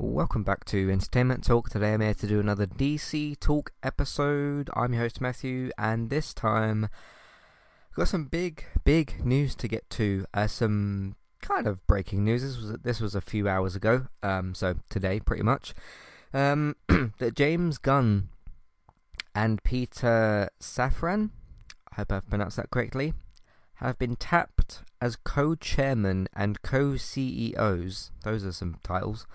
Welcome back to Entertainment Talk. Today I'm here to do another DC Talk episode. I'm your host Matthew, and this time I've got some big, big news to get to. Uh, some kind of breaking news. This was this was a few hours ago, um, so today pretty much. Um, that James Gunn and Peter Safran, I hope I've pronounced that correctly, have been tapped as co-chairman and co-CEOs. Those are some titles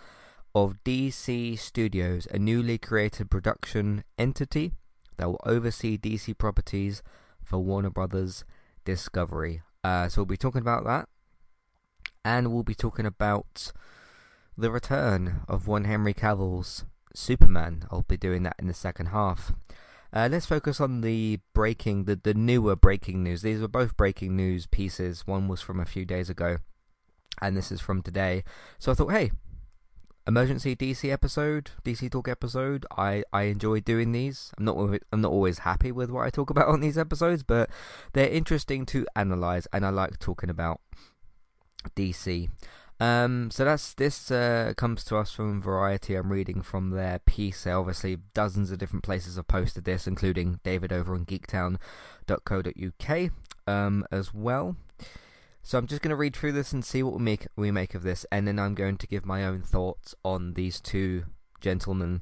of DC Studios, a newly created production entity that will oversee DC properties for Warner Brothers Discovery. Uh, so we'll be talking about that, and we'll be talking about the return of one Henry Cavill's Superman. I'll be doing that in the second half. Uh, let's focus on the breaking, the, the newer breaking news. These are both breaking news pieces. One was from a few days ago, and this is from today. So I thought, hey, emergency DC episode, DC talk episode. I I enjoy doing these. I'm not I'm not always happy with what I talk about on these episodes, but they're interesting to analyze, and I like talking about DC. Um, so that's this uh, comes to us from Variety. I'm reading from their piece. Obviously, dozens of different places have posted this, including David over on GeekTown.co.uk um, as well. So I'm just going to read through this and see what we make we make of this, and then I'm going to give my own thoughts on these two gentlemen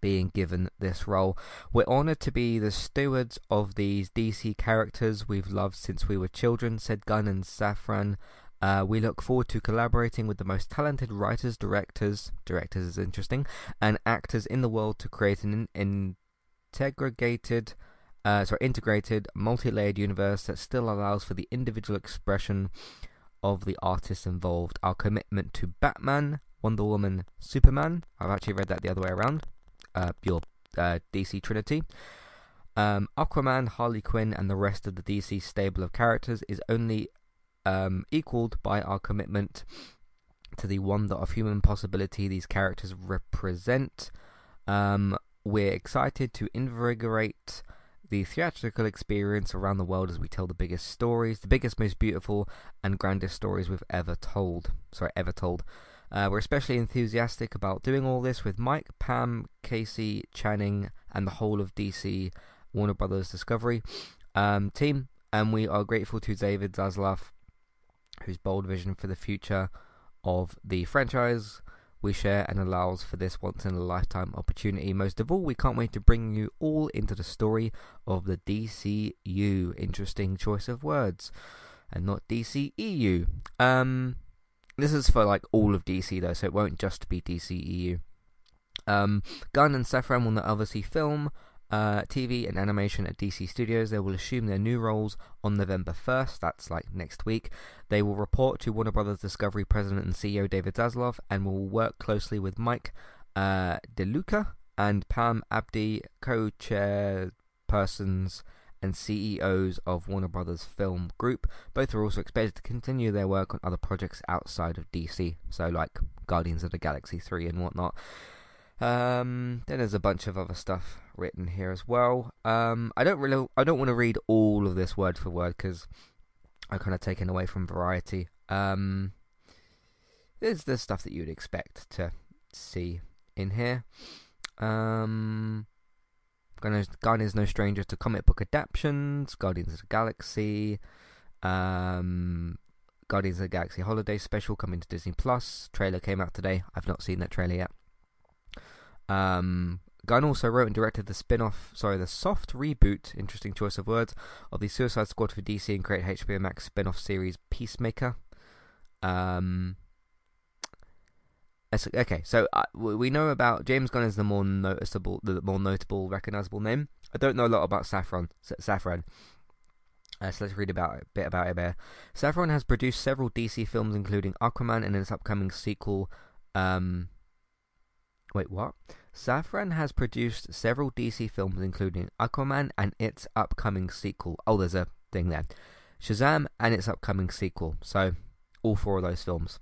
being given this role. We're honoured to be the stewards of these DC characters we've loved since we were children, said Gunn and Safran. Uh, we look forward to collaborating with the most talented writers, directors, directors is interesting, and actors in the world to create an in- integrated uh, sorry, integrated, multi-layered universe that still allows for the individual expression of the artists involved. Our commitment to Batman, Wonder Woman, Superman. I've actually read that the other way around. Uh, your uh, DC Trinity. Um, Aquaman, Harley Quinn, and the rest of the DC stable of characters is only um, equaled by our commitment to the wonder of human possibility these characters represent. Um, we're excited to invigorate the theatrical experience around the world as we tell the biggest stories, the biggest, most beautiful, and grandest stories we've ever told. Sorry, ever told. Uh, we're especially enthusiastic about doing all this with Mike, Pam, Casey, Channing, and the whole of DC Warner Brothers Discovery um, team. And we are grateful to David Zaslav, whose bold vision for the future of the franchise we share and allows for this once in a lifetime opportunity. Most of all, we can't wait to bring you all into the story of the DCU. Interesting choice of words, and not DCEU. Um, this is for like all of DC though, so it won't just be DCEU. Um, Gunn and Safran will not obviously film uh, TV and animation at DC Studios. They will assume their new roles on November 1st, that's like next week. They will report to Warner Brothers Discovery President and CEO David Zaslav and will work closely with Mike uh, DeLuca and Pam Abdy, co chairpersons and CEOs of Warner Brothers Film Group. Both are also expected to continue their work on other projects outside of DC, so like Guardians of the Galaxy 3 and whatnot. Um, then there's a bunch of other stuff written here as well. Um, I don't really, I don't want to read all of this word for word because I kind of taken away from variety. Um, there's the stuff that you'd expect to see in here. Um, is no stranger to comic book adaptations, Guardians of the Galaxy, um, Guardians of the Galaxy Holiday Special coming to Disney Plus. Trailer came out today. I've not seen that trailer yet. Um, Gunn also wrote and directed the spin-off, sorry, the soft reboot, interesting choice of words, of the Suicide Squad for DC and create HBO Max spin-off series Peacemaker. Um, okay, so uh, we know about James Gunn is the more noticeable, the more notable, recognizable name. I don't know a lot about Safran. Saffron. Uh, so let's read about a bit about him here. Safran has produced several DC films, including Aquaman and its upcoming sequel. Um, wait, what? Safran has produced several DC films, including Aquaman and its upcoming sequel. Oh, there's a thing there. Shazam and its upcoming sequel. So, all four of those films.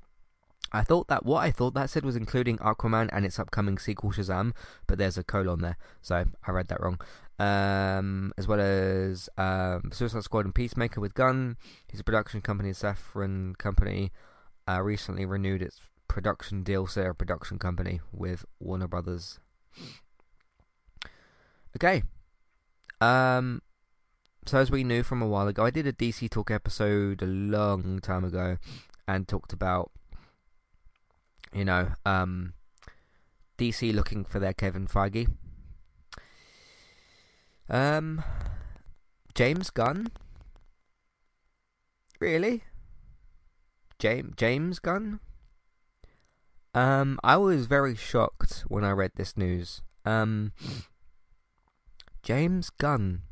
I thought that what I thought that said was including Aquaman and its upcoming sequel Shazam, but there's a colon there, so I read that wrong. Um, as well as um, Suicide Squad and Peacemaker with Gunn. His production company, Safran Company, uh, recently renewed its production deal, say a production company with Warner Brothers. Okay. Um so as we knew from a while ago, I did a DC Talk episode a long time ago and talked about you know, um DC looking for their Kevin Feige. Um James Gunn? Really? James James Gunn? Um, I was very shocked when I read this news. Um, James Gunn.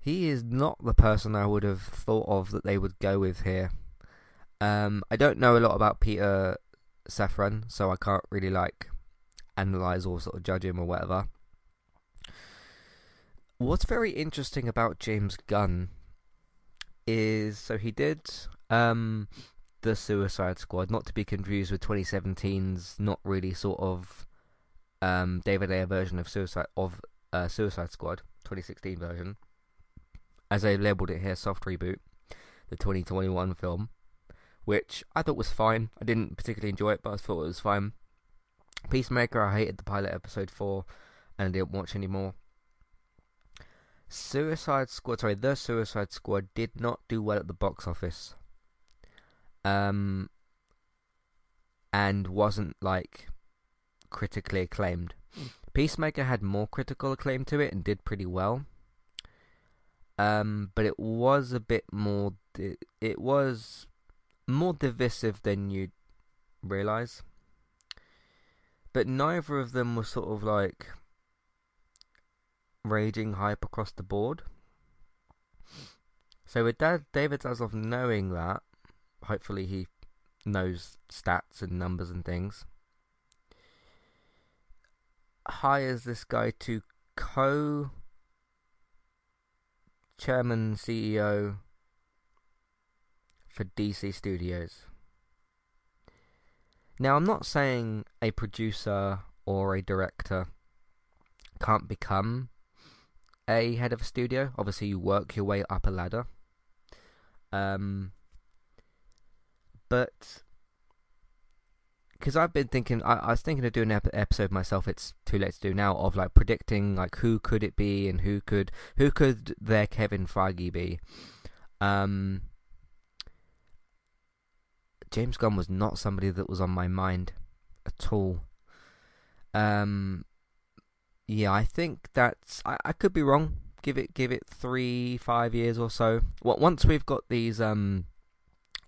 He is not the person I would have thought of that they would go with here. Um, I don't know a lot about Peter Safran, so I can't really like analyze or sort of judge him or whatever. What's very interesting about James Gunn is so he did um, the Suicide Squad, not to be confused with 2017's not really sort of um, David Ayer version of Suicide of uh, Suicide Squad, 2016 version, as they labelled it here, soft reboot, the 2021 film, which I thought was fine. I didn't particularly enjoy it, but I thought it was fine. Peacemaker, I hated the pilot episode four, and didn't watch anymore. Suicide Squad, sorry, the Suicide Squad did not do well at the box office um, and wasn't like critically acclaimed. Peacemaker had more critical acclaim to it and did pretty well. Um, but it was a bit more. It, it was more divisive than you'd realize. But neither of them was sort of like raging hype across the board. So with Dad, David Zaslav knowing that, hopefully he knows stats and numbers and things. Hires this guy to co chairman CEO for DC Studios. Now, I'm not saying a producer or a director can't become a head of a studio. Obviously, you work your way up a ladder. Um, but because I've been thinking, I, I, was thinking of doing an ep- episode myself. It's too late to do now of like predicting like who could it be and who could who could their Kevin Feige be. Um, James Gunn was not somebody that was on my mind at all. Um, yeah, I think that's I, I could be wrong. Give it give it three five years or so. Well, once we've got these um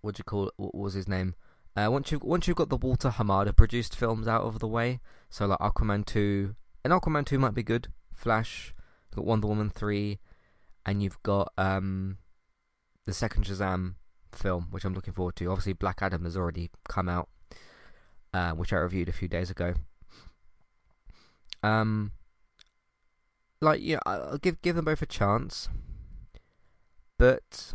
what do you call it? What was his name? Uh, once you once you've got the Walter Hamada produced films out of the way, so like Aquaman two, and Aquaman two might be good. Flash, got Wonder Woman three, and you've got um the second Shazam film, which I'm looking forward to. Obviously, Black Adam has already come out, uh, which I reviewed a few days ago. Um, like yeah, I'll give give them both a chance, but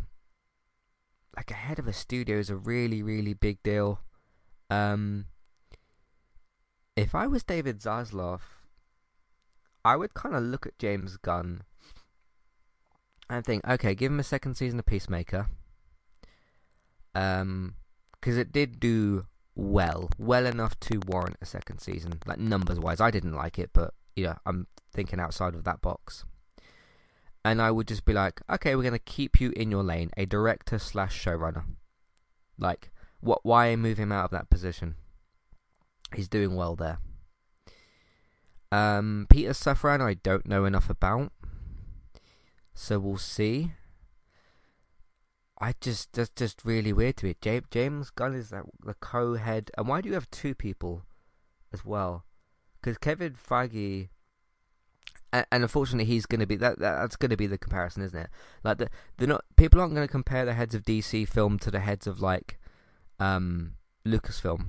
like a head of a studio is a really really big deal. Um, if I was David Zaslav, I would kind of look at James Gunn and think, okay, give him a second season of Peacemaker. Um, because it did do well, well enough to warrant a second season, like numbers wise. I didn't like it, but you know, I'm thinking outside of that box and I would just be like, okay, we're gonna keep you in your lane, a director slash showrunner. Like, what? Why move him out of that position? He's doing well there. Um, Peter Safran, I don't know enough about, so we'll see. I just that's just really weird to me. James Gunn is the co-head, and why do you have two people as well? Because Kevin Feige and, unfortunately, he's going to be that, that. That's going to be the comparison, isn't it? Like the they're not people aren't going to compare the heads of DC film to the heads of like um, Lucasfilm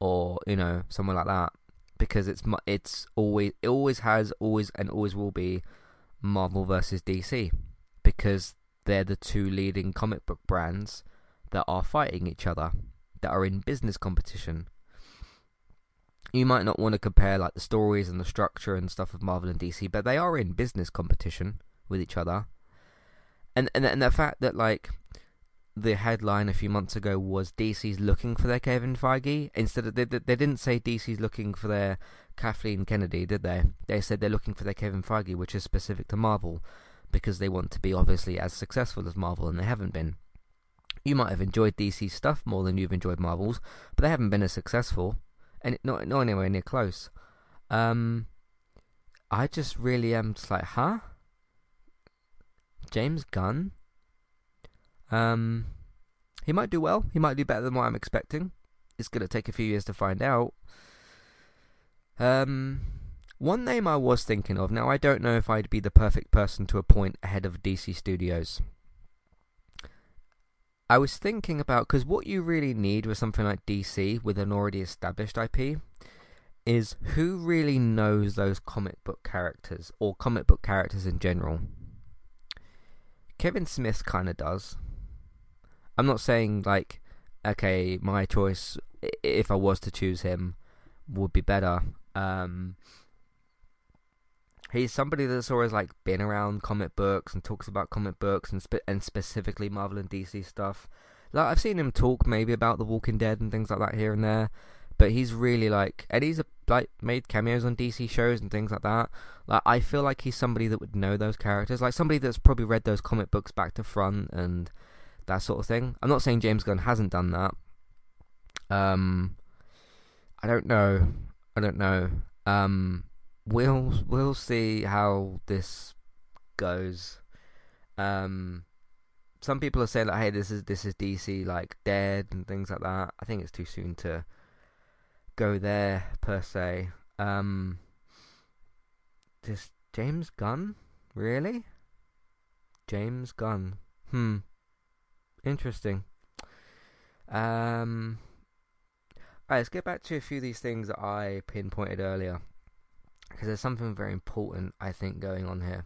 or you know someone like that because it's it's always it always has always and always will be Marvel versus DC because they're the two leading comic book brands that are fighting each other that are in business competition you might not want to compare like the stories and the structure and stuff of Marvel and DC, but they are in business competition with each other. And and and the fact that like the headline a few months ago was DC's looking for their Kevin Feige. Instead of they, they didn't say DC's looking for their Kathleen Kennedy, did they? They said they're looking for their Kevin Feige, which is specific to Marvel, because they want to be obviously as successful as Marvel, and they haven't been. You might have enjoyed DC stuff more than you've enjoyed Marvel's, but they haven't been as successful, and not not anywhere near close. Um, I just really am just like, huh? James Gunn? Um, he might do well. He might do better than what I'm expecting. It's to take a few years to find out. Um, one name I was thinking of. Now I don't know if I'd be the perfect person to appoint ahead of DC Studios. I was thinking about because what you really need with something like DC with an already established IP is who really knows those comic book characters or comic book characters in general. Kevin Smith kind of does. I'm not saying like, okay, my choice if I was to choose him would be better. Um, he's somebody that's always like been around comic books and talks about comic books and spe- and specifically Marvel and DC stuff. Like I've seen him talk maybe about The Walking Dead and things like that here and there, but he's really like and he's a, like made cameos on DC shows and things like that. Like I feel like he's somebody that would know those characters, like somebody that's probably read those comic books back to front and that sort of thing. I'm not saying James Gunn hasn't done that. Um, I don't know. I don't know. Um, we'll we'll see how this goes. Um, some people are saying like, "Hey, this is this is DC like dead" and things like that. I think it's too soon to go there per se. Um, this James Gunn, really? James Gunn. Hmm. Interesting. Um. Alright, let's get back to a few of these things that I pinpointed earlier. Because there's something very important, I think, going on here.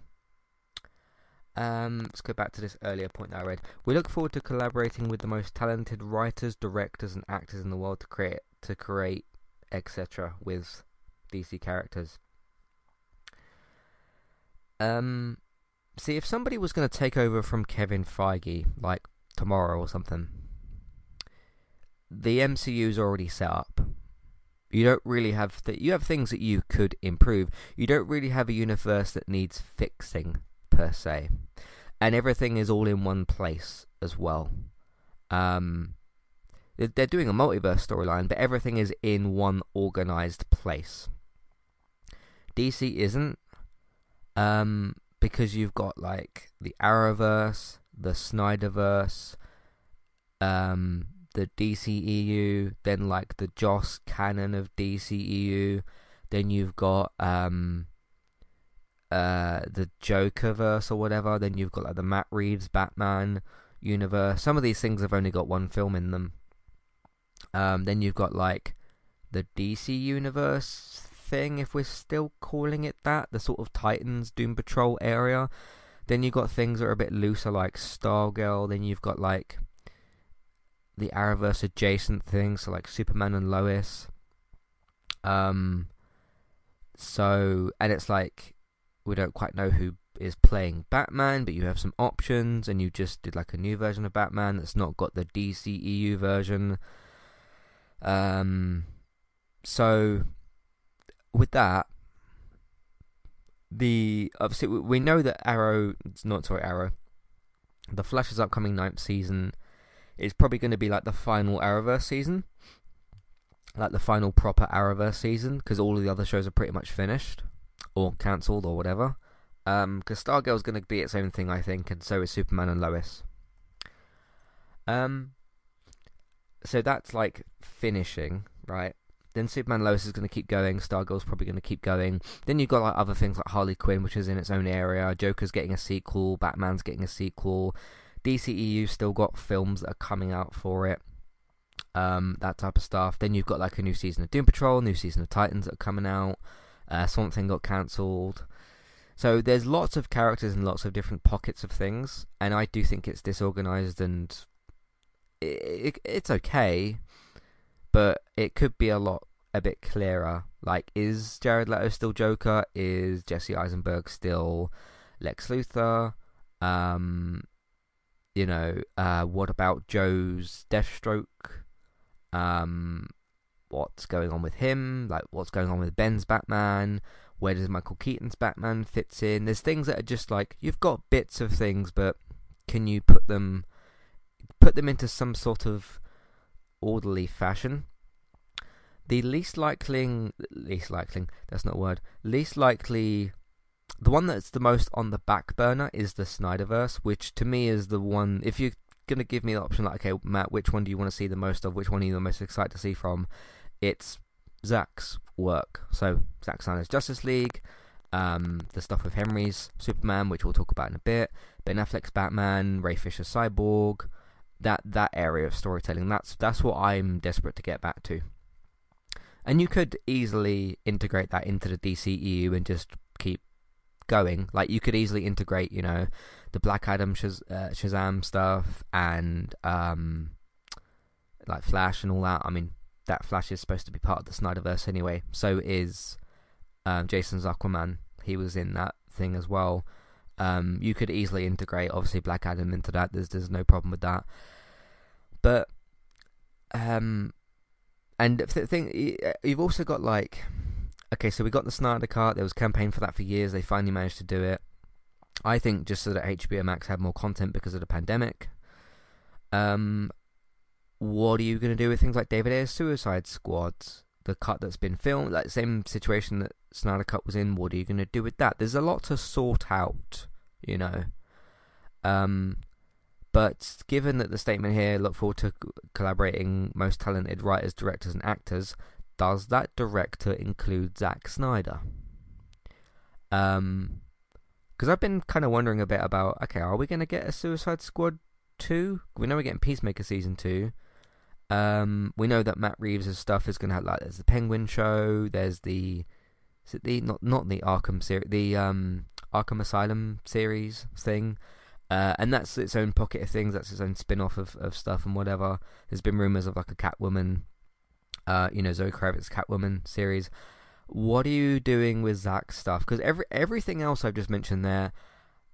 Um, let's go back to this earlier point that I read. We look forward to collaborating with the most talented writers, directors, and actors in the world to create, to create, etc. with DC characters. Um, see, if somebody was going to take over from Kevin Feige, like tomorrow or something, the MCU's already set up. You don't really have th- you have things that you could improve. You don't really have a universe that needs fixing per se, and everything is all in one place as well. Um, they're doing a multiverse storyline, but everything is in one organized place. DC isn't, um, because you've got like the Arrowverse, the Snyderverse, um, the DCEU, then like the Joss canon of DCEU, then you've got um uh the Jokerverse or whatever, then you've got like the Matt Reeves Batman universe. Some of these things have only got one film in them. Um then you've got like the DC universe thing, if we're still calling it that, the sort of Titans Doom Patrol area. Then you've got things that are a bit looser like Stargirl, then you've got like the Arrowverse adjacent things, so like Superman and Lois. Um, so and it's like we don't quite know who is playing Batman, but you have some options, and you just did like a new version of Batman that's not got the DCEU version. Um, so with that, the obviously we know that Arrow, it's not sorry Arrow, the Flash's upcoming ninth season is probably going to be like the final Arrowverse season, like the final proper Arrowverse season, because all of the other shows are pretty much finished or cancelled or whatever. Because Um, Stargirl's going to be its own thing, I think, and so is Superman and Lois. Um, so that's like finishing, right? Then Superman Lois is going to keep going. Stargirl's probably going to keep going. Then you've got like other things like Harley Quinn, which is in its own area. Joker's getting a sequel. Batman's getting a sequel. DCEU still got films that are coming out for it. Um, that type of stuff. Then you've got like a new season of Doom Patrol, new season of Titans that are coming out. Uh, Swamp Thing got cancelled. So there's lots of characters and lots of different pockets of things, and I do think it's disorganized and it, it, it's okay, but it could be a lot a bit clearer. Like, is Jared Leto still Joker? Is Jesse Eisenberg still Lex Luthor? Um, you know, uh, what about Joe's Deathstroke? Um, what's going on with him? Like, what's going on with Ben's Batman? Where does Michael Keaton's Batman fits in? There's things that are just like you've got bits of things, but can you put them put them into some sort of orderly fashion? The least likely, least likely, that's not a word. Least likely the one that's the most on the back burner is the Snyderverse, which to me is the one. If you're gonna give me the option, like, okay, Matt, which one do you want to see the most of? Which one are you the most excited to see from? It's Zack's work. So Zack Snyder's Justice League, um, the stuff with Henry's Superman, which we'll talk about in a bit. Ben Affleck's Batman, Ray Fisher's Cyborg. That that area of storytelling. That's that's what I'm desperate to get back to. And you could easily integrate that into the DCEU and just keep going. Like you could easily integrate, you know, the Black Adam Shaz- uh, Shazam stuff and um, like Flash and all that. I mean, that Flash is supposed to be part of the Snyderverse anyway. So is um, Jason's Aquaman. He was in that thing as well. Um, you could easily integrate, obviously, Black Adam into that. There's there's no problem with that. But um, and the thing you've also got like okay, so we got the Snyder Cut. There was campaign for that for years. They finally managed to do it. I think just so that HBO Max had more content because of the pandemic. Um, what are you going to do with things like David Ayer's Suicide Squad? The cut that's been filmed, like same situation that Snyder Cut was in. What are you going to do with that? There's a lot to sort out, you know. Um, but given that the statement here, look forward to collaborating most talented writers, directors, and actors does that director include Zack Snyder? Um, because I've been kind of wondering a bit about. Okay, are we going to get a Suicide Squad two? We know we're getting Peacemaker season two. Um, we know that Matt Reeves' stuff is going to have like there's the Penguin show. There's the is it the not not the Arkham series, the um Arkham Asylum series thing. Uh, and that's its own pocket of things. That's its own spin-off of, of stuff and whatever. There's been rumors of like a Catwoman uh, you know, Zoe Kravitz Catwoman series. What are you doing with Zack's stuff? Because every everything else I've just mentioned there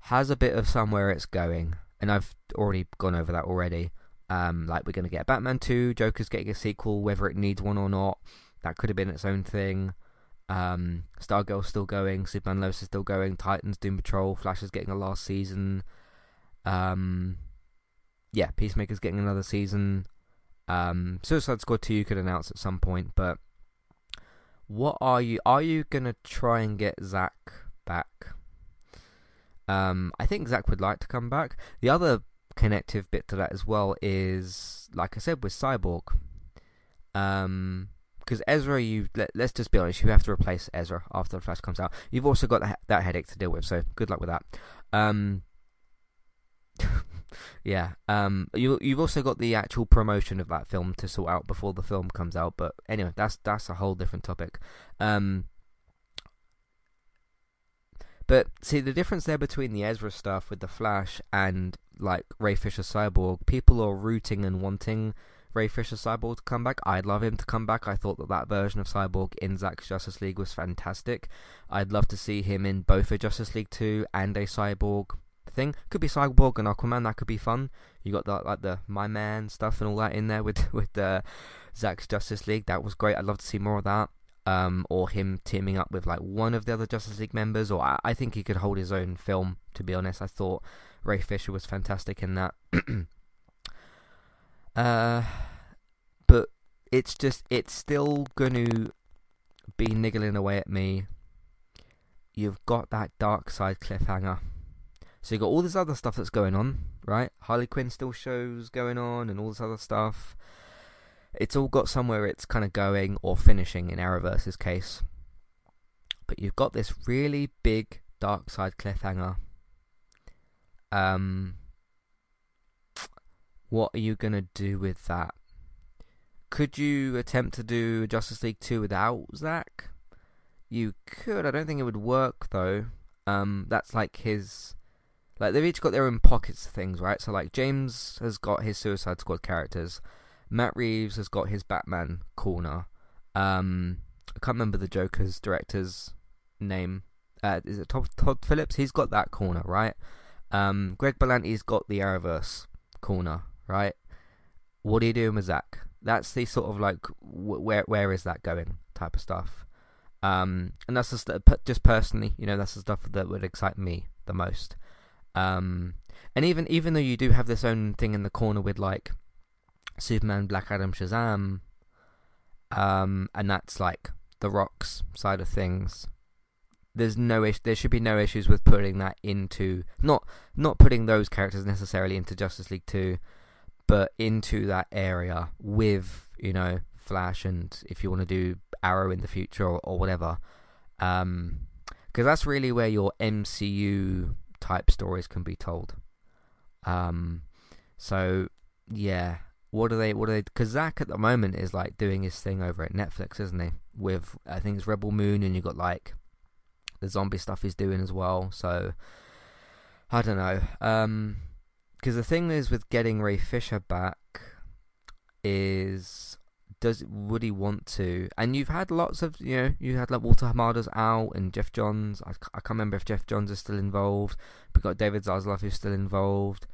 has a bit of somewhere it's going, and I've already gone over that already. Um, like we're gonna get Batman two, Joker's getting a sequel, whether it needs one or not. That could have been its own thing. Um, Stargirl's still going, Superman Lois is still going, Titans, Doom Patrol, Flash is getting a last season. Um, yeah, Peacemaker's getting another season. Um, Suicide Squad 2 you could announce at some point, but what are you? Are you gonna try and get Zack back? Um, I think Zack would like to come back. The other connective bit to that as well is, like I said, with Cyborg. Um, because Ezra, you let, us just be honest, you have to replace Ezra after the Flash comes out. You've also got that, that headache to deal with, so good luck with that. Um, yeah. Um. You you've also got the actual promotion of that film to sort out before the film comes out. But anyway, that's that's a whole different topic. Um. But see the difference there between the Ezra stuff with the Flash and like Ray Fisher Cyborg. People are rooting and wanting Ray Fisher Cyborg to come back. I'd love him to come back. I thought that that version of Cyborg in Zack's Justice League was fantastic. I'd love to see him in both a Justice League 2 and a Cyborg thing. Could be Cyborg and Aquaman. That could be fun. You got the like the My Man stuff and all that in there with with uh, Zack's Justice League. That was great. I'd love to see more of that. Um, or him teaming up with like one of the other Justice League members. Or I, I think he could hold his own film. To be honest, I thought Ray Fisher was fantastic in that. uh, but it's just it's still going to be niggling away at me. You've got that Darkseid cliffhanger so you got all this other stuff that's going on, right? Harley Quinn still shows going on and all this other stuff. It's all got somewhere it's kind of going or finishing in Arrowverse's case. But you've got this really big Darkseid cliffhanger. Um, what are you gonna do with that? Could you attempt to do Justice League 2 without Zack? You could. I don't think it would work though. Um, that's like his like they've each got their own pockets of things, right? So like James has got his Suicide Squad characters, Matt Reeves has got his Batman corner. Um, I can't remember the Joker's director's name. Uh, is it Todd, Todd Phillips? He's got that corner, right? Um, Greg Berlanti's got the Arrowverse corner, right? What are you doing with Zack? That's the sort of like where where is that going type of stuff. Um, and that's just just personally, you know, that's the stuff that would excite me the most. Um, and even even though you do have this own thing in the corner with like Superman, Black Adam, Shazam, um, and that's like the Rock's side of things. There's no issue. There should be no issues with putting that into not not putting those characters necessarily into Justice League Two, but into that area with you know Flash and if you want to do Arrow in the future or, or whatever, because um, that's really where your MCU type stories can be told. Um, so yeah, what are they? What are they? Because Zack at the moment is like doing his thing over at Netflix, isn't he? With I think it's Rebel Moon, and you got like the zombie stuff he's doing as well. So I don't know. Um, because the thing is with getting Ray Fisher back is does would he want to? And you've had lots of you know you had like Walter Hamada's out and Jeff Johns. I, I can't remember if Jeff Johns is still involved. We've got David Zaslav who's still involved.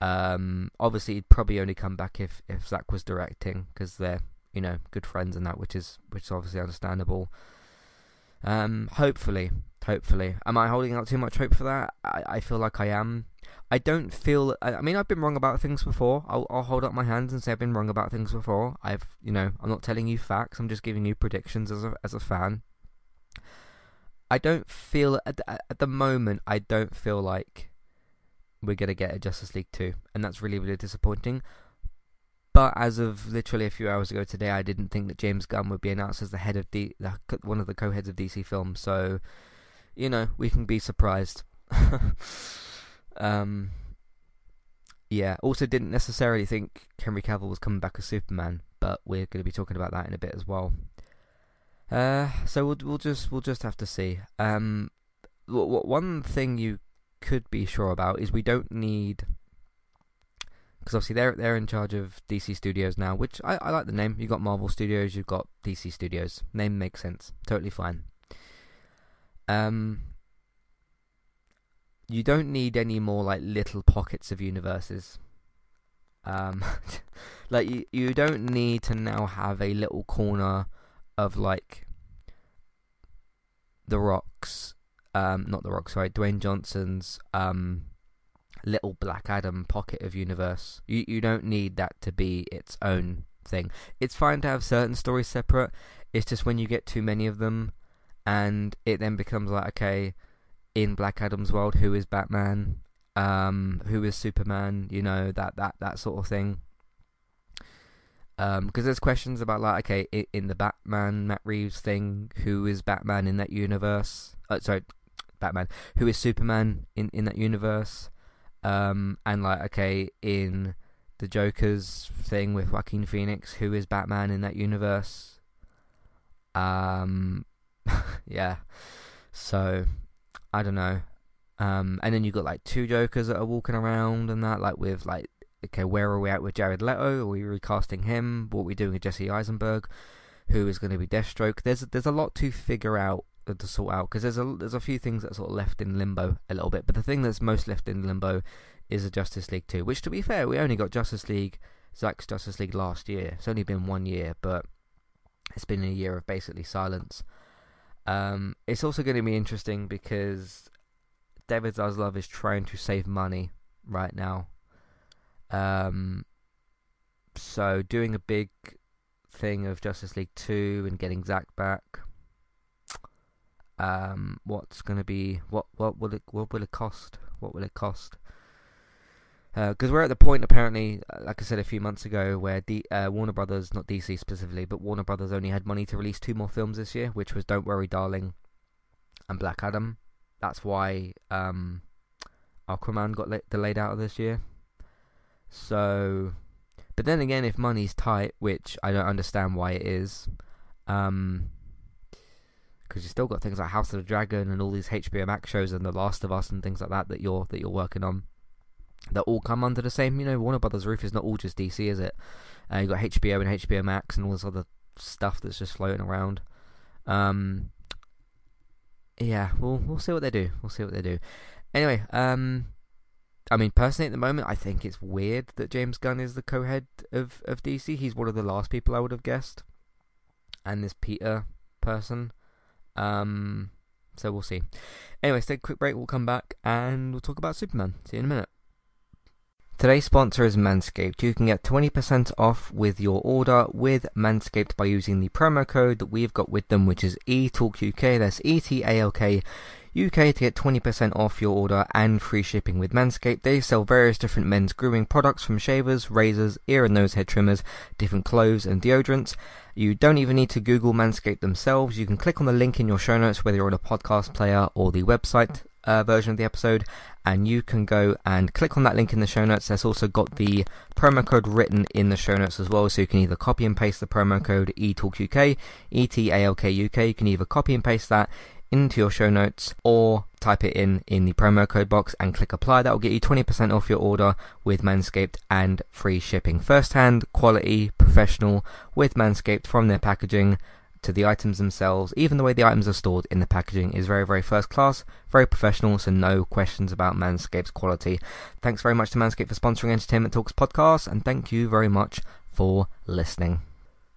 Um, obviously he'd probably only come back if if Zack was directing because they're you know good friends and that, which is which is obviously understandable. Um, hopefully, hopefully, am I holding out too much hope for that? I, I feel like I am. I don't feel. I mean, I've been wrong about things before. I'll, I'll hold up my hands and say I've been wrong about things before. I've, you know, I'm not telling you facts. I'm just giving you predictions as a as a fan. I don't feel at the, at the moment. I don't feel like we're gonna get a Justice League two, and that's really really disappointing. But as of literally a few hours ago today, I didn't think that James Gunn would be announced as the head of D, one of the co-heads of DC Films. So, you know, we can be surprised. Um, yeah, also didn't necessarily think Henry Cavill was coming back as Superman, but we're going to be talking about that in a bit as well. Uh, so we'll we'll just we'll just have to see. Um, w- w- one thing you could be sure about is we don't need because obviously they're they're in charge of DC Studios now, which I, I like the name. You've got Marvel Studios, you've got DC Studios. Name makes sense, totally fine. Um, you don't need any more like little pockets of universes. Um, like you, you don't need to now have a little corner of like the Rocks, um, not the Rocks, sorry, Dwayne Johnson's um little Black Adam pocket of universe. You you don't need that to be its own thing. It's fine to have certain stories separate. It's just when you get too many of them, and it then becomes like okay in Black Adam's world who is Batman, um, who is Superman, you know that that that sort of thing. Because um, there's questions about like, okay, in the Batman Matt Reeves thing, who is Batman in that universe? Uh, sorry, Batman, who is Superman in in that universe? Um, and like, okay, in the Joker's thing with Joaquin Phoenix, who is Batman in that universe? Um, yeah. So I don't know. Um, and then you got like two Jokers that are walking around and that, like with like, okay, where are we at with Jared Leto? Are we recasting him? What are we doing with Jesse Eisenberg? Who is going to be Deathstroke? There's there's a lot to figure out uh, to sort out because there's a there's a few things that sort of left in limbo a little bit. But the thing that's most left in limbo is the Justice League 2, which to be fair, we only got Justice League, Zack's Justice League last year. It's only been one year, but it's been a year of basically silence. Um, it's also going to be interesting because David Zaslav is trying to save money right now. Um, so doing a big thing of Justice League 2 and getting Zack back. Um, what's going to be what what will it what will it cost? What will it cost? Because uh, we're at the point, apparently, uh, like I said a few months ago, where D- uh, Warner Brothers, not DC specifically, but Warner Brothers only had money to release two more films this year, which was Don't Worry, Darling, and Black Adam. That's why um, Aquaman got le- delayed out of this year. So, but then again, if money's tight, which I don't understand why it is, um, because you still got things like House of the Dragon and all these HBO Max shows and The Last of Us and things like that that you're that you're working on, that all come under the same. You know, Warner Brothers roof is not all just DC, is it? Uh, you got HBO and HBO Max and all this other stuff that's just floating around. Um, yeah, we'll we'll see what they do. We'll see what they do. Anyway, um, I mean, personally, at the moment, I think it's weird that James Gunn is the co-head of of DC. He's one of the last people I would have guessed, and this Peter person. Um, so we'll see. Anyway, take a quick break. We'll come back and we'll talk about Superman. See you in a minute. Today's sponsor is Manscaped. You can get 20% off with your order with Manscaped by using the promo code that we've got with them, which is ETALKUK. That's E T A L K UK to get 20% off your order and free shipping with Manscaped. They sell various different men's grooming products from shavers, razors, ear and nose hair trimmers, different clothes and deodorants. You don't even need to Google Manscaped themselves. You can click on the link in your show notes, whether you're on a podcast player or the website uh, version of the episode, and you can go and click on that link in the show notes. There's also got the promo code written in the show notes as well, so you can either copy and paste the promo code ETALKUK, E-T-A-L-K-U-K. You can either copy and paste that into your show notes or type it in in the promo code box and click apply. That will get you 20% off your order with Manscaped and free shipping. First hand, quality, professional with Manscaped from their packaging to the items themselves. Even the way the items are stored in the packaging is very, very first class, very professional, so no questions about Manscaped's quality. Thanks very much to Manscaped for sponsoring Entertainment Talks podcast, and thank you very much for listening.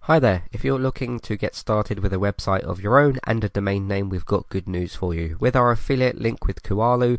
Hi there, if you're looking to get started with a website of your own and a domain name, we've got good news for you. With our affiliate link with Kualo,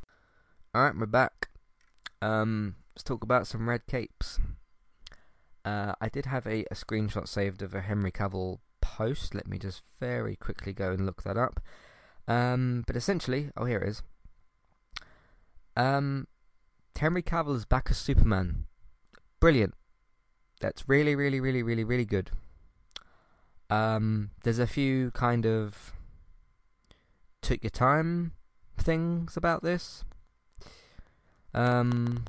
Alright, we're back. Um, let's talk about some red capes. Uh, I did have a, a screenshot saved of a Henry Cavill post. Let me just very quickly go and look that up. Um, but essentially, oh, here it is. Um, Henry Cavill is back as Superman. Brilliant. That's really, really, really, really, really good. Um, there's a few kind of took your time things about this. Um,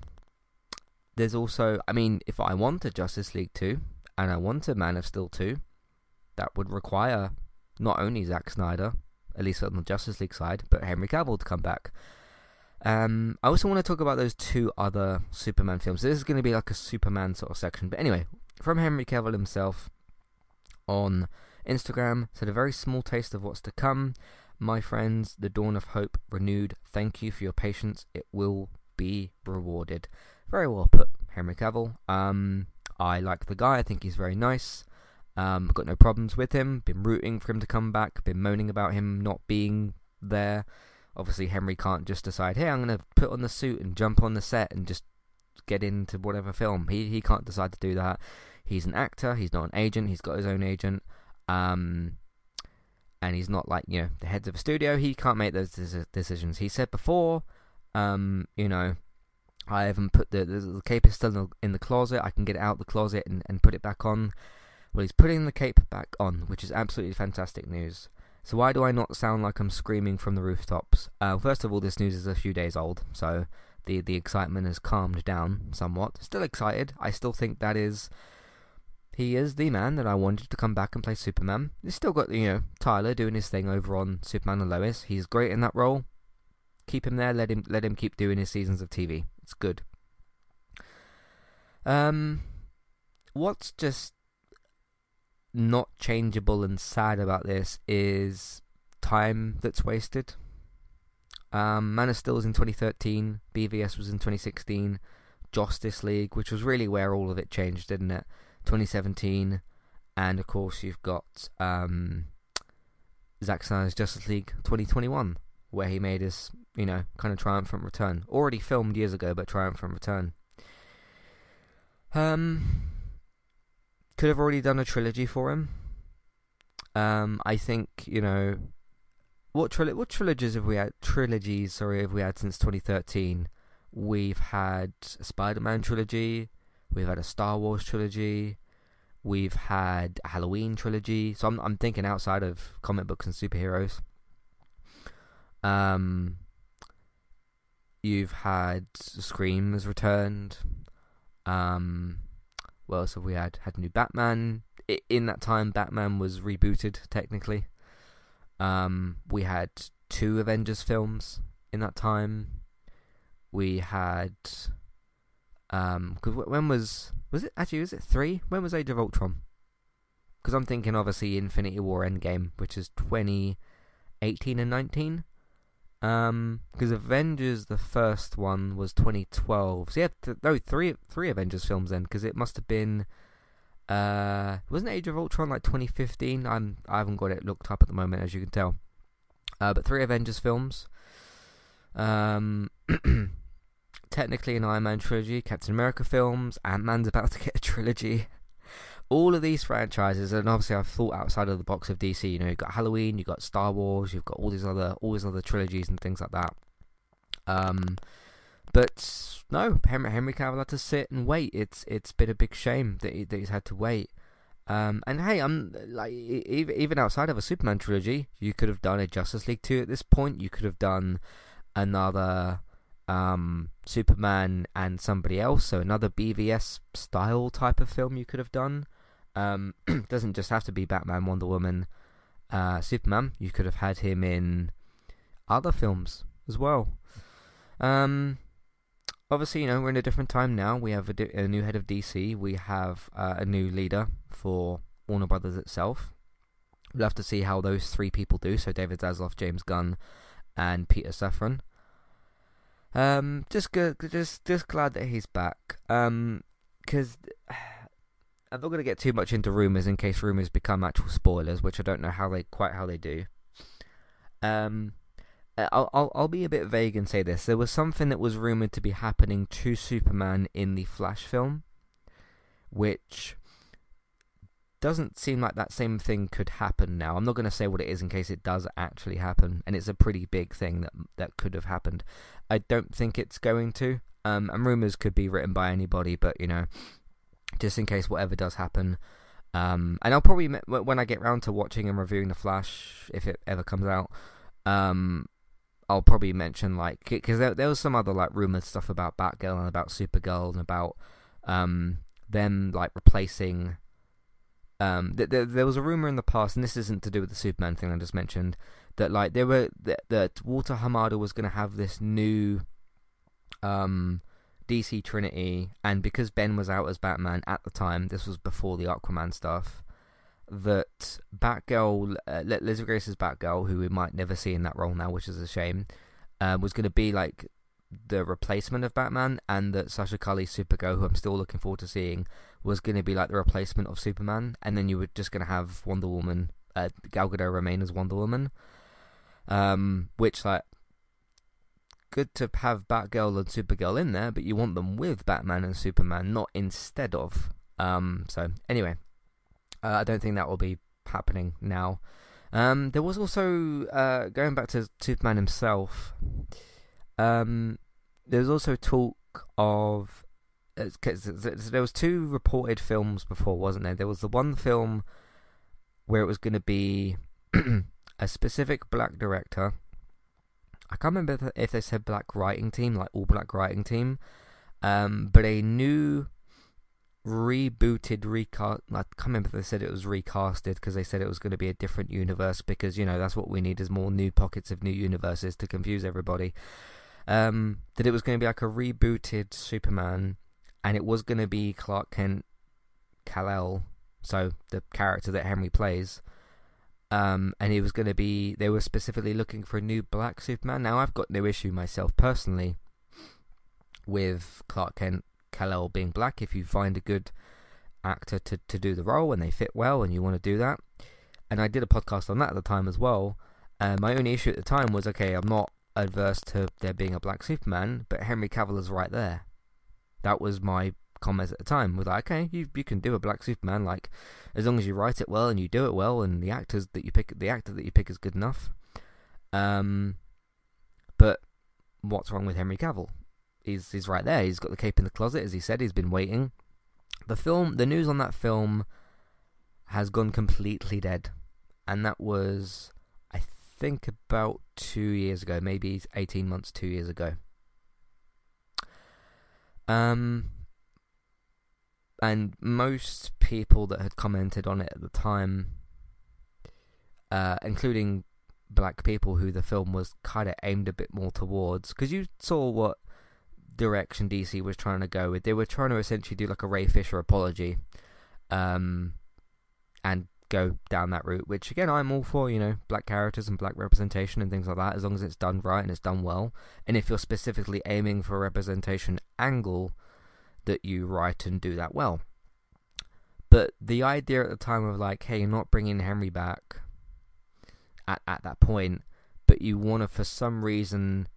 there's also, I mean, if I want a Justice League 2 and I want a Man of Steel 2, that would require not only Zack Snyder, at least on the Justice League side, but Henry Cavill to come back. Um, I also want to talk about those two other Superman films. This is going to be like a Superman sort of section. But anyway, from Henry Cavill himself on Instagram, said a very small taste of what's to come. My friends, the dawn of hope renewed. Thank you for your patience. It will be rewarded. Very well put, Henry Cavill. Um, I like the guy. I think he's very nice. Um, got no problems with him. Been rooting for him to come back. Been moaning about him not being there. Obviously, Henry can't just decide, "Hey, I'm going to put on the suit and jump on the set and just get into whatever film." He he can't decide to do that. He's an actor. He's not an agent. He's got his own agent. Um, and he's not like you know the heads of a studio. He can't make those decisions. He said before, um, you know, I haven't put the, the, the cape is still in the, in the, closet. I can get it out the closet and, and put it back on. Well, he's putting the cape back on, which is absolutely fantastic news. So why do I not sound like I'm screaming from the rooftops? Uh, first of all, this news is a few days old, so the the excitement has calmed down somewhat. Still excited. I still think that is he is the man that I wanted to come back and play Superman. He's still got you know Tyler doing his thing over on Superman and Lois. He's great in that role. Keep him there. Let him let him keep doing his seasons of TV. It's good. Um, what's just not changeable and sad about this is time that's wasted. Um, Man of Steel was in 2013, BVS was in 2016, Justice League, which was really where all of it changed, didn't it? 2017, and of course you've got um, Zack Snyder's Justice League 2021, where he made his, you know, kind of triumphant return. Already filmed years ago, but triumphant return. Um, could have already done a trilogy for him. Um, I think you know what tril- what trilogies have we had? Trilogies, sorry, have we had since 2013? We've had a Spider-Man trilogy. We've had a Star Wars trilogy. We've had a Halloween trilogy. So I'm I'm thinking outside of comic books and superheroes. Um, you've had Scream has returned. Um, else have we had? Had new Batman. In that time, Batman was rebooted technically. Um, we had two Avengers films in that time. We had um, cause when was was it actually was it three? When was Age of Ultron? Because I'm thinking obviously Infinity War Endgame, which is 2018 and 19. Um, because Avengers, the first one was 2012. So yeah, th- no, three three Avengers films then, because it must have been. Uh, wasn't Age of Ultron like 2015? I'm I haven't got it looked up at the moment, as you can tell. Uh, but three Avengers films. Um, technically an Iron Man trilogy, Captain America films, Ant Man's about to get a trilogy all of these franchises, and obviously I've thought outside of the box of DC. You know, you've got Halloween, you've got Star Wars, you've got all these other all these other trilogies and things like that. Um, but no, Henry, Henry Cavill had to sit and wait. It's it's been a big shame that, he, that he's had to wait. Um, and hey, I'm like even outside of a Superman trilogy, you could have done a Justice League two at this point. You could have done another um, Superman and somebody else, so another BVS style type of film you could have done. Um, doesn't just have to be Batman, Wonder Woman, uh, Superman. You could have had him in other films as well. Um, obviously, you know, we're in a different time now. We have a, di- a new head of DC. We have uh, a new leader for Warner Brothers itself. We'll have to see how those three people do. So David Zaslav, James Gunn, and Peter Safran. Um, just good, just just glad that he's back. Um, because I'm not going to get too much into rumors in case rumors become actual spoilers, which I don't know how they quite how they do. Um, uh, I'll I'll I'll be a bit vague and say this: there was something that was rumored to be happening to Superman in the Flash film, which doesn't seem like that same thing could happen now. I'm not going to say what it is in case it does actually happen, and it's a pretty big thing that that could have happened. I don't think it's going to. Um, and rumors could be written by anybody, but you know, just in case whatever does happen. Um, and I'll probably when I get round to watching and reviewing the Flash, if it ever comes out, um, I'll probably mention like because there, there was some other like rumored stuff about Batgirl and about Supergirl and about um them like replacing. Um, th- th- there was a rumor in the past, and this isn't to do with the Superman thing I just mentioned, that like there were that, that Walter Hamada was going to have this new um DC Trinity, and because Ben was out as Batman at the time, this was before the Aquaman stuff. That Batgirl, uh, Leslie Grace's Batgirl, who we might never see in that role now, which is a shame, uh, was going to be like the replacement of Batman, and that Sasha Calle's Supergirl, who I'm still looking forward to seeing, was going to be like the replacement of Superman, and then you were just going to have Wonder Woman, uh, Gal Gadot remain as Wonder Woman, um, which like good to have Batgirl and Supergirl in there, but you want them with Batman and Superman, not instead of. Um, so anyway, uh, I don't think that will be happening now. Um, there was also uh, going back to Superman himself. Um, there was also talk of uh, there was two reported films before, wasn't there? There was the one film where it was going to be a specific black director I can't remember if they said black writing team, like all black writing team, um, but a new rebooted recast. I can't remember if they said it was recasted because they said it was going to be a different universe because you know that's what we need is more new pockets of new universes to confuse everybody. Um, that it was going to be like a rebooted Superman, and it was going to be Clark Kent, Kal El, so the character that Henry plays. Um, and it was going to be they were specifically looking for a new black Superman. Now I've got no issue myself personally with Clark Kent Kal-El being black if you find a good actor to, to do the role and they fit well and you want to do that. And I did a podcast on that at the time as well. Uh, my only issue at the time was okay, I'm not adverse to there being a black Superman, but Henry Cavill is right there. That was my comments at the time. With like, okay, you you can do a black Superman, like as long as you write it well and you do it well, and the actors that you pick, the actor that you pick is good enough. Um, but what's wrong with Henry Cavill? He's he's right there. He's got the cape in the closet, as he said. He's been waiting. The film, the news on that film, has gone completely dead, and that was, I think, about two years ago, maybe eighteen months, two years ago. Um, and most people that had commented on it at the time, uh, including black people who the film was kind of aimed a bit more towards, because you saw what direction DC was trying to go with. They were trying to essentially do like a Ray Fisher apology, um, and go down that route. Which again, I'm all for. You know, black characters and black representation and things like that, as long as it's done right and it's done well. And if you're specifically aiming for a representation angle, that you write and do that well. But the idea at the time of like, hey, you're not bringing Henry back at at that point, but you want to for some reason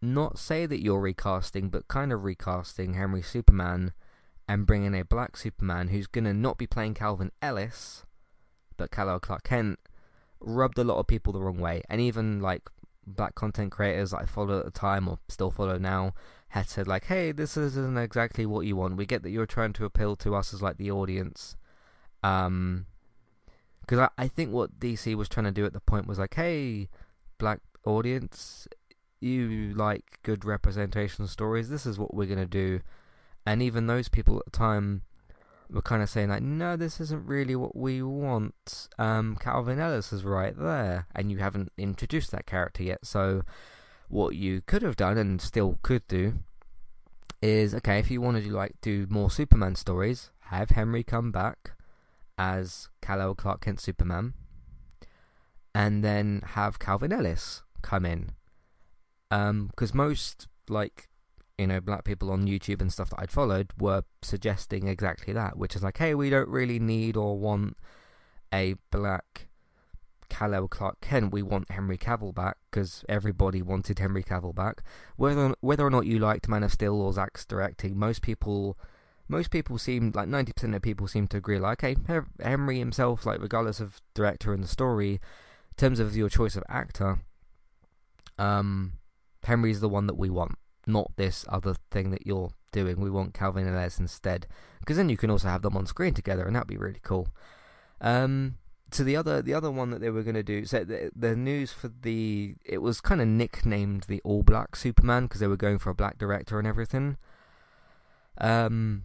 not say that you're recasting, but kind of recasting Henry Superman and bringing a black Superman who's going to not be playing Calvin Ellis, but Kal-El Clark Kent, rubbed a lot of people the wrong way. And even like black content creators that I followed at the time or still follow now had said like, hey, this isn't exactly what you want. We get that you're trying to appeal to us as like the audience. Um, because I, I think what DC was trying to do at the point was like, hey, black audience, you like good representation stories, this is what we're going to do. And even those people at the time were kind of saying like, no, this isn't really what we want. Um, Calvin Ellis is right there, and you haven't introduced that character yet. So, what you could have done and still could do is okay if you want to like do more Superman stories, have Henry come back as Kal-El Clark Kent Superman, and then have Calvin Ellis come in because um, most like you know black people on YouTube and stuff that I'd followed were suggesting exactly that, which is like, hey, we don't really need or want a black Kal-El Clark Kent. We want Henry Cavill back because everybody wanted Henry Cavill back. Whether whether or not you liked Man of Steel or Zack's directing, most people. Most people seem like ninety percent of people seem to agree. Like, okay, Henry himself, like regardless of director and the story, in terms of your choice of actor, um, Henry's the one that we want, not this other thing that you're doing. We want Calvin Ellis instead, because then you can also have them on screen together, and that'd be really cool. Um, so the other the other one that they were going to do, so the, the news for the it was kind of nicknamed the All Black Superman because they were going for a black director and everything. Um,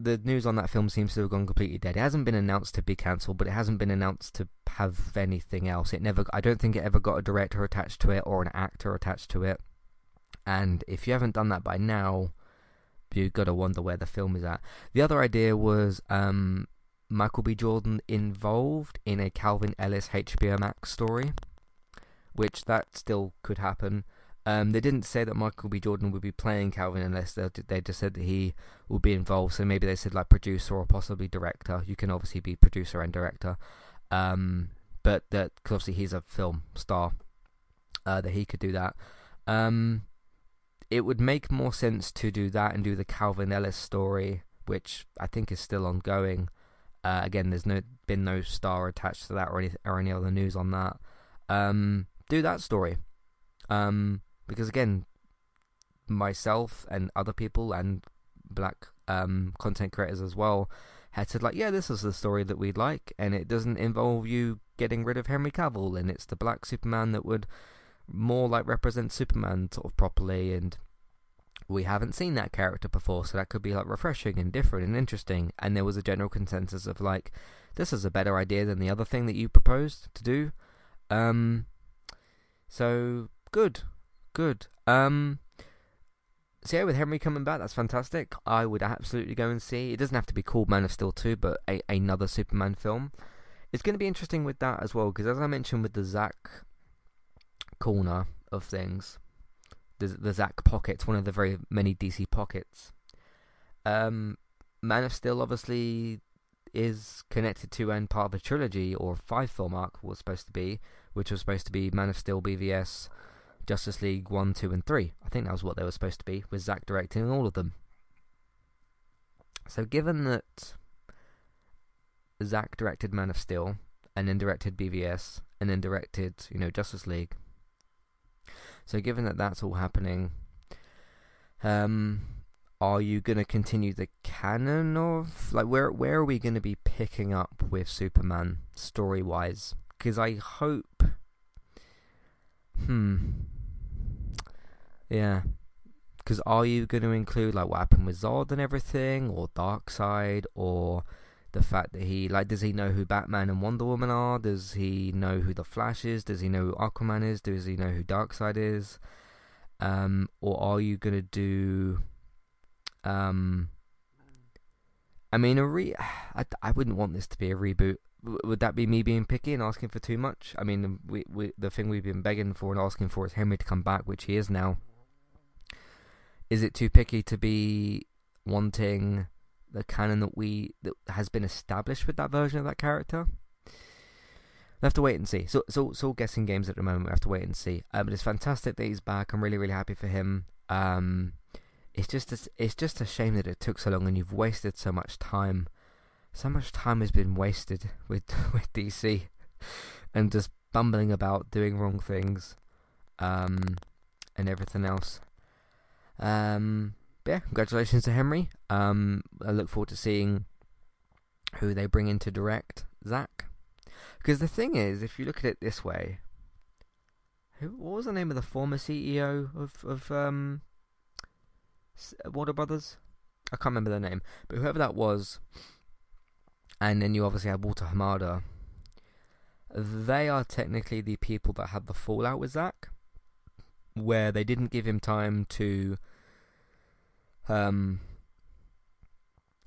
the news on that film seems to have gone completely dead. It hasn't been announced to be cancelled, but it hasn't been announced to have anything else. It never. I don't think it ever got a director attached to it or an actor attached to it. And if you haven't done that by now, you have gotta wonder where the film is at. The other idea was um, Michael B. Jordan involved in a Calvin Ellis HBO Max story, which that still could happen. Um, they didn't say that Michael B. Jordan would be playing Calvin unless they, they just said that he would be involved. So maybe they said like producer or possibly director. You can obviously be producer and director, um, but that cause obviously he's a film star, uh, that he could do that. Um, it would make more sense to do that and do the Calvin Ellis story, which I think is still ongoing. Uh, again, there's no been no star attached to that or any or any other news on that. Um, do that story. Um, because again, myself and other people and black um, content creators as well had said like, yeah, this is the story that we'd like, and it doesn't involve you getting rid of Henry Cavill, and it's the black Superman that would more like represent Superman sort of properly and we haven't seen that character before, so that could be like refreshing and different and interesting. And there was a general consensus of like, this is a better idea than the other thing that you proposed to do. Um, so good, good. Um, so yeah, with Henry coming back, that's fantastic. I would absolutely go and see. It doesn't have to be called Man of Steel 2, but a, another Superman film. It's going to be interesting with that as well, because as I mentioned with the Zack corner of things, the, the Zack pockets, one of the very many DC pockets. Um, Man of Steel obviously is connected to and part of a trilogy or five film arc was supposed to be, which was supposed to be Man of Steel, BVS, Justice League 1, 2, and 3. I think that was what they were supposed to be, with Zack directing all of them. So, given that Zack directed Man of Steel, and then directed BVS, and then directed, you know, Justice League. So, given that that's all happening, um, are you going to continue the canon of like where where are we going to be picking up with Superman story wise? Because I hope, hmm, yeah. Because are you going to include like what happened with Zod and everything, or Darkseid, or the fact that he like does he know who Batman and Wonder Woman are? Does he know who the Flash is? Does he know who Aquaman is? Does he know who Darkseid is? Um, or are you gonna do? Um, I mean, a re. I, I wouldn't want this to be a reboot. would that be me being picky and asking for too much? I mean, we, we the thing we've been begging for and asking for is Henry to come back, which he is now. Is it too picky to be wanting the canon that we that has been established with that version of that character? We have to wait and see. So, so it's all guessing games at the moment. We have to wait and see. Um, but it's fantastic that he's back. I'm really, really happy for him. Um, it's just, a, it's just a shame that it took so long, and you've wasted so much time. So much time has been wasted with with DC, and just bumbling about, doing wrong things, um, and everything else. Um, yeah, congratulations to Henry. Um, I look forward to seeing who they bring in to direct Zack. Because the thing is, if you look at it this way, who what was the name of the former CEO of of um, Warner Brothers? I can't remember their name, but whoever that was, and then you obviously have Walter Hamada. They are technically the people that had the fallout with Zack, where they didn't give him time to um,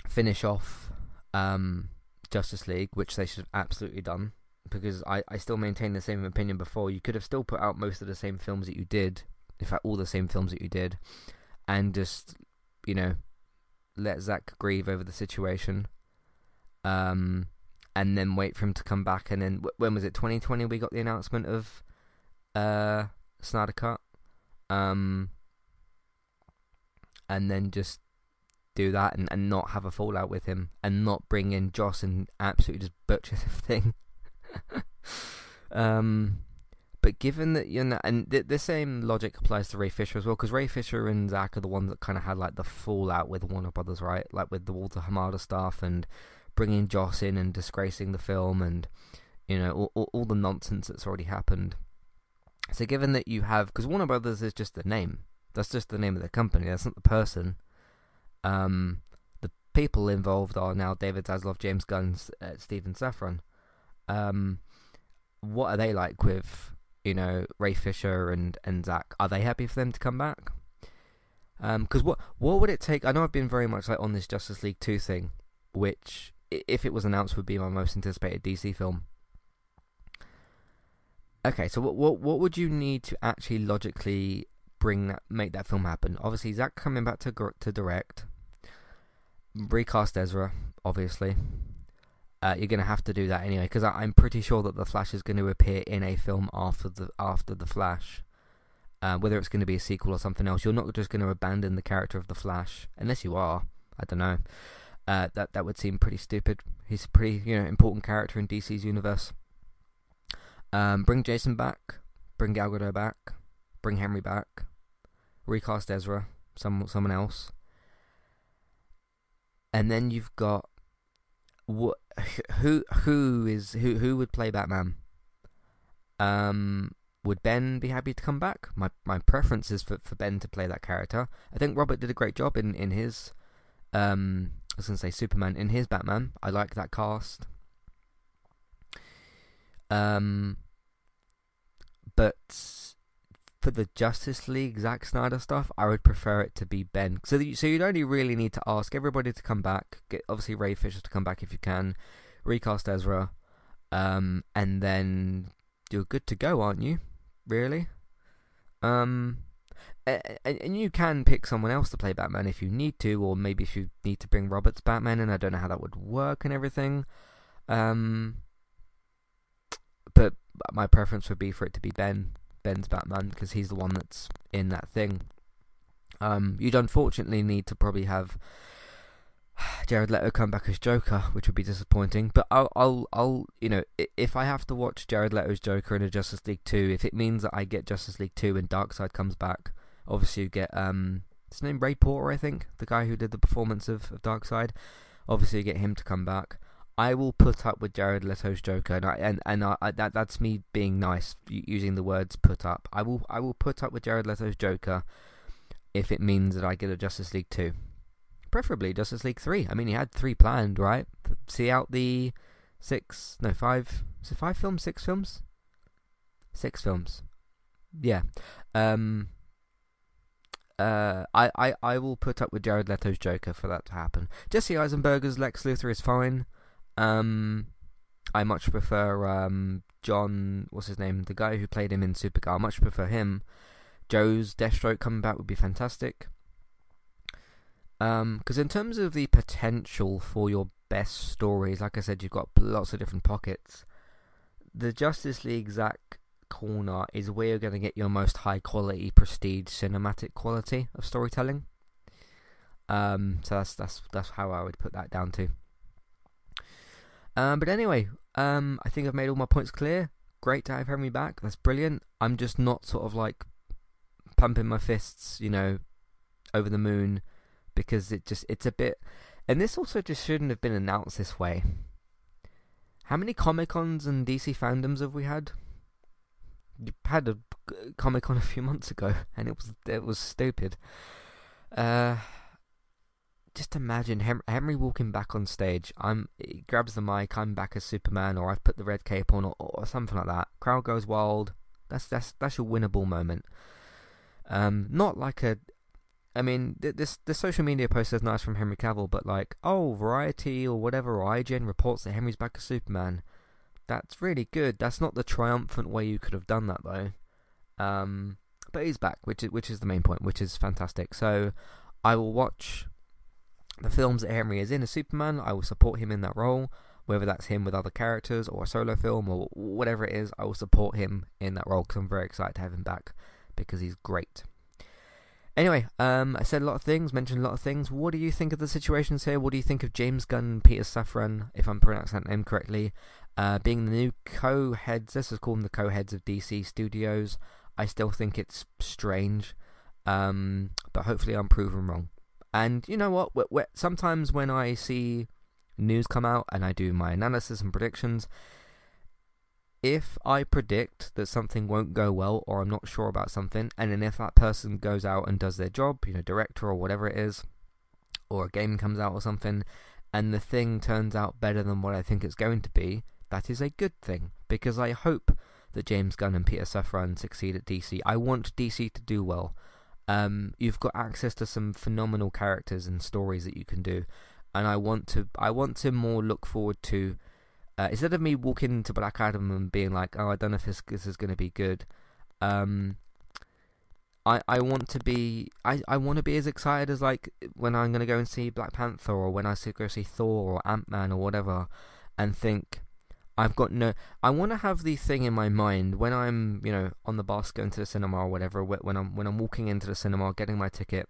finish off um, Justice League, which they should have absolutely done. Because I, I still maintain the same opinion before. You could have still put out most of the same films that you did, in fact, all the same films that you did, and just, you know, let Zack grieve over the situation. Um, and then wait for him to come back. And then, when was it? 2020 we got the announcement of uh, Snyder Cut. Um, and then just do that and, and not have a fallout with him and not bring in Joss and absolutely just butcher the thing. um, but given that you know, and the, the same logic applies to Ray Fisher as well, because Ray Fisher and Zack are the ones that kind of had like the fallout with Warner Brothers, right? Like with the Walter Hamada stuff and bringing Joss in and disgracing the film and you know all, all, all the nonsense that's already happened. So given that you have, because Warner Brothers is just a name, that's just the name of the company. That's not the person. Um, the people involved are now David Zaslav, James Gunn, uh, Stephen Safran. Um, what are they like with you know Ray Fisher and and Zack? Are they happy for them to come back? Because um, what what would it take? I know I've been very much like on this Justice League two thing, which if it was announced would be my most anticipated DC film. Okay, so what what what would you need to actually logically bring that, make that film happen. Obviously, Zack coming back to to direct, recast Ezra, obviously. Uh, you're gonna have to do that anyway because I'm pretty sure that the Flash is going to appear in a film after the after the Flash. Uh, whether it's going to be a sequel or something else, you're not just going to abandon the character of the Flash unless you are. I don't know. Uh, that that would seem pretty stupid. He's a pretty you know important character in DC's universe. Um, bring Jason back. Bring Gal Gadot back. Bring Henry back recast Ezra, some someone else, and then you've got what who who is who who would play Batman? Um, would Ben be happy to come back? My my preference is for, for Ben to play that character. I think Robert did a great job in in his um I was gonna say Superman in his Batman. I like that cast. Um, but for the Justice League Zack Snyder stuff, I would prefer it to be Ben. So, the, so you'd only really need to ask everybody to come back. Get obviously Ray Fisher to come back if you can. Recast Ezra, um, and then you're good to go, aren't you? Really? Um, and you can pick someone else to play Batman if you need to, or maybe if you need to bring Robert's Batman in. I don't know how that would work and everything. Um, but my preference would be for it to be Ben, Ben's Batman, because he's the one that's in that thing. Um, you'd unfortunately need to probably have Jared Leto come back as Joker, which would be disappointing. But I'll, I'll, I'll, you know, if I have to watch Jared Leto's Joker in a Justice League two, if it means that I get Justice League two and Darkseid comes back, obviously you get um, his name Ray Porter, I think, the guy who did the performance of, of Darkseid. Obviously, you get him to come back. I will put up with Jared Leto's Joker, and I, and, and I, I, that that's me being nice, using the words "put up." I will I will put up with Jared Leto's Joker if it means that I get a Justice League two, preferably Justice League three. I mean, he had three planned, right? See out the six, no five. Is it five films? Six films? Six films. Yeah. Um. Uh, I, I, I will put up with Jared Leto's Joker for that to happen. Jesse Eisenberg's Lex Luthor is fine. Um, I much prefer um, John. What's his name? The guy who played him in Supergirl. I much prefer him. Joe's Deathstroke coming back would be fantastic. Because um, in terms of the potential for your best stories, like I said, you've got lots of different pockets. The Justice League Zack corner is where you're going to get your most high quality, prestige, cinematic quality of storytelling. Um, so that's that's that's how I would put that down to. Um, but anyway, um, I think I've made all my points clear. Great to have Henry back. That's brilliant. I'm just not sort of like pumping my fists, you know, over the moon because it just it's a bit. And this also just shouldn't have been announced this way. How many Comic Cons and DC fandoms have we had? You had a Comic Con a few months ago, and it was it was stupid. Uh, just imagine Henry walking back on stage. I'm he grabs the mic. I'm back as Superman, or I've put the red cape on, or, or something like that. Crowd goes wild. That's that's that's your winnable moment. Um, not like a. I mean, this the social media post is nice from Henry Cavill, but like, oh, Variety or whatever, or IGN reports that Henry's back as Superman. That's really good. That's not the triumphant way you could have done that though. Um, but he's back, which is which is the main point, which is fantastic. So I will watch the films that Henry is in as Superman, I will support him in that role. Whether that's him with other characters or a solo film or whatever it is, I will support him in that role because I'm very excited to have him back because he's great. Anyway, um, I said a lot of things, mentioned a lot of things. What do you think of the situations here? What do you think of James Gunn and Peter Safran, if I'm pronouncing that name correctly, uh, being the new co-heads? This is called the co-heads of DC Studios. I still think it's strange, um, but hopefully I'm proven wrong. And you know what? sometimes when I see news come out and I do my analysis and predictions, if I predict that something won't go well or I'm not sure about something, and then if that person goes out and does their job, you know, director or whatever it is, or a game comes out or something, and the thing turns out better than what I think it's going to be, that is a good thing because I hope that James Gunn and Peter Safran succeed at DC. I want DC to do well. Um, you've got access to some phenomenal characters and stories that you can do, and I want to I want to more look forward to uh, instead of me walking into Black Adam and being like, oh, I don't know if this this is going to be good. Um, I I want to be I, I want to be as excited as like when I'm going to go and see Black Panther or when I see, go see Thor or Ant Man or whatever, and think I've got no. I want to have the thing in my mind when I'm, you know, on the bus going to the cinema or whatever. When I'm when I'm walking into the cinema, getting my ticket.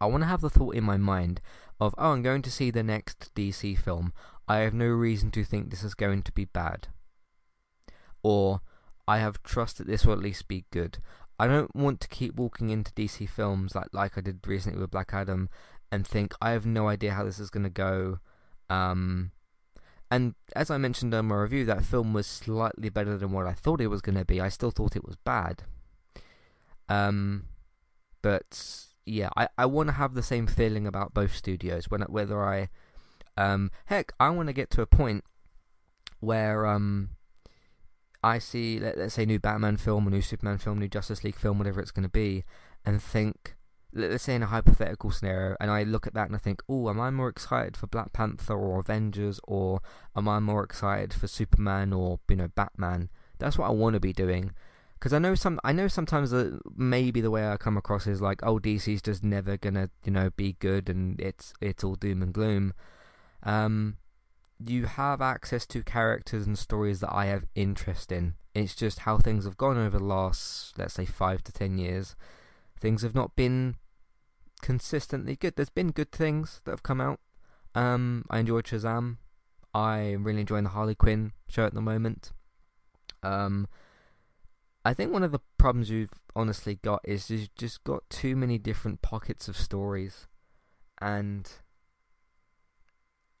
I want to have the thought in my mind of, oh, I'm going to see the next DC film. I have no reason to think this is going to be bad. Or I have trust that this will at least be good. I don't want to keep walking into DC films like like I did recently with Black Adam and think I have no idea how this is going to go. Um, and as I mentioned in my review, that film was slightly better than what I thought it was going to be. I still thought it was bad. Um, but yeah, I, I want to have the same feeling about both studios. When whether I, um, heck, I want to get to a point where um, I see let, us say new Batman film, a new Superman film, new Justice League film, whatever it's going to be, and think let's say in a hypothetical scenario, and I look at that and I think, oh, am I more excited for Black Panther or Avengers, or am I more excited for Superman or you know Batman? That's what I want to be doing, because I know some, I know sometimes that maybe the way I come across is like, oh, DC's just never gonna you know be good, and it's it's all doom and gloom. Um, you have access to characters and stories that I have interest in. It's just how things have gone over the last, let's say, five to ten years things have not been consistently good. There's been good things that have come out. Um, I enjoyed Shazam. I'm really enjoying the Harley Quinn show at the moment. Um, I think one of the problems you've honestly got is you've just got too many different pockets of stories, and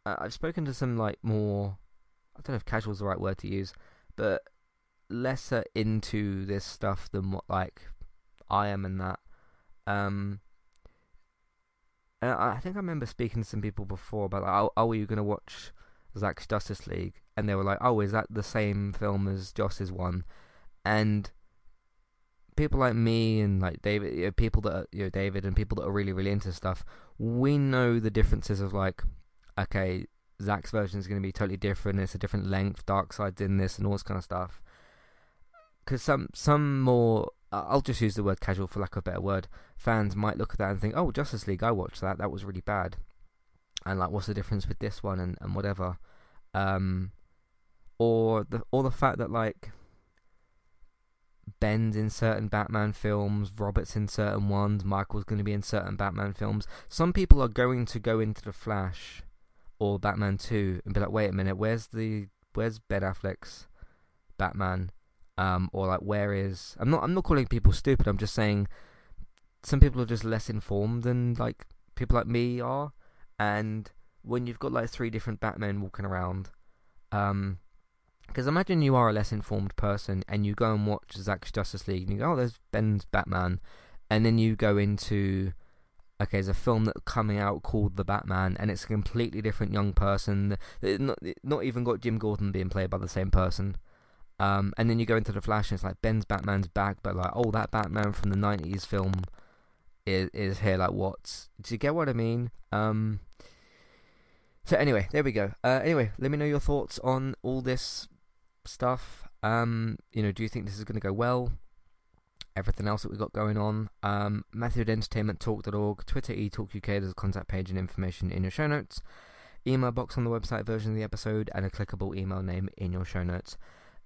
I've spoken to some like more. I don't know if casual is the right word to use, but lesser into this stuff than what like I am and that. Um, I think I remember speaking to some people before about like, oh, oh, are you going to watch Zack's Justice League? And they were like, oh, is that the same film as Joss's one? And people like me and like David, you know, people that are, you know David and people that are really really into stuff, we know the differences of like, okay, Zack's version is going to be totally different. It's a different length. Darkseid's in this and all this kind of stuff. Because some some more I'll just use the word casual for lack of a better word. Fans might look at that and think, "Oh, Justice League, I watched that. That was really bad." And like, what's the difference with this one and, and whatever? Um, or the or the fact that like Ben's in certain Batman films, Robert's in certain ones, Michael's going to be in certain Batman films. Some people are going to go into the Flash or Batman Two and be like, "Wait a minute, where's the where's Ben Affleck's Batman?" Um, or like where is I'm not I'm not calling people stupid. I'm just saying some people are just less informed than like people like me are, and when you've got like three different Batmen walking around, um, because imagine you are a less informed person and you go and watch Zack's Justice League and you go, oh, there's Ben's Batman, and then you go into okay, there's a film that's coming out called The Batman, and it's a completely different young person. Not, not even got Jim Gordon being played by the same person. Um, and then you go into the Flash, and it's like Ben's Batman's back, but like, oh, that Batman from the '90s film is is here. Like, what? Do you get what I mean? Um. So anyway, there we go. Uh, anyway, let me know your thoughts on all this stuff. Um, you know, do you think this is going to go well? Everything else that we've got going on. Um, Matthew at entertainmenttalk.org, Twitter eTalkUK, there's a contact page and information in your show notes. Email box on the website version of the episode, and a clickable email name in your show notes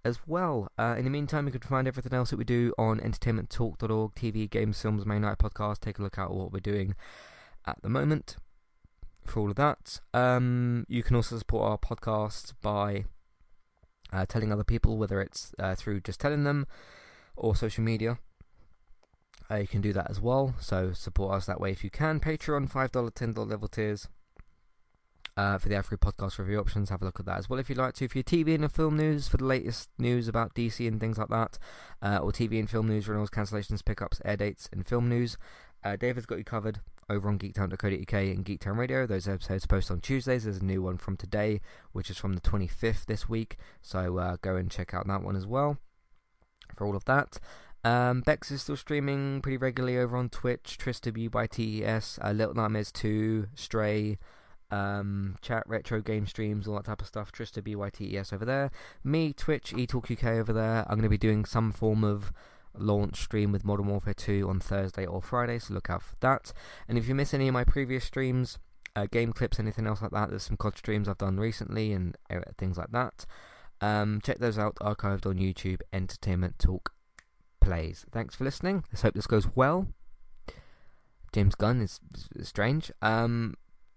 as well. Uh, in the meantime, you can find everything else that we do on entertainmenttalk.org, TV, games, films, main night podcast. Take a look at what we're doing at the moment for all of that. Um, you can also support our podcast by uh, telling other people, whether it's uh, through just telling them or social media. Uh, you can do that as well. So support us that way if you can. Patreon, $5, $10 level tiers uh, for the Every Podcast review options. Have a look at that as well if you'd like to. For your TV and film news, for the latest news about DC and things like that, uh, or TV and film news, renewals, cancellations, pickups, air dates, and film news, uh, David's got you covered over on geektown.co.uk and Geektown Radio. Those episodes post on Tuesdays. There's a new one from today, which is from the 25th this week. So uh, go and check out that one as well for all of that. Um, Bex is still streaming pretty regularly over on Twitch, Trista BYTES, uh, Little Nightmares 2, Stray, um, chat, retro game streams, all that type of stuff. Trista BYTES over there. Me, Twitch, eTalkUK over there. I'm going to be doing some form of launch stream with Modern Warfare 2 on Thursday or Friday, so look out for that. And if you miss any of my previous streams, uh, game clips, anything else like that, there's some COD streams I've done recently and uh, things like that. Um, check those out, archived on YouTube, Entertainment Talk Plays. Thanks for listening. Let's hope this goes well. James Gunn is, is strange. Um,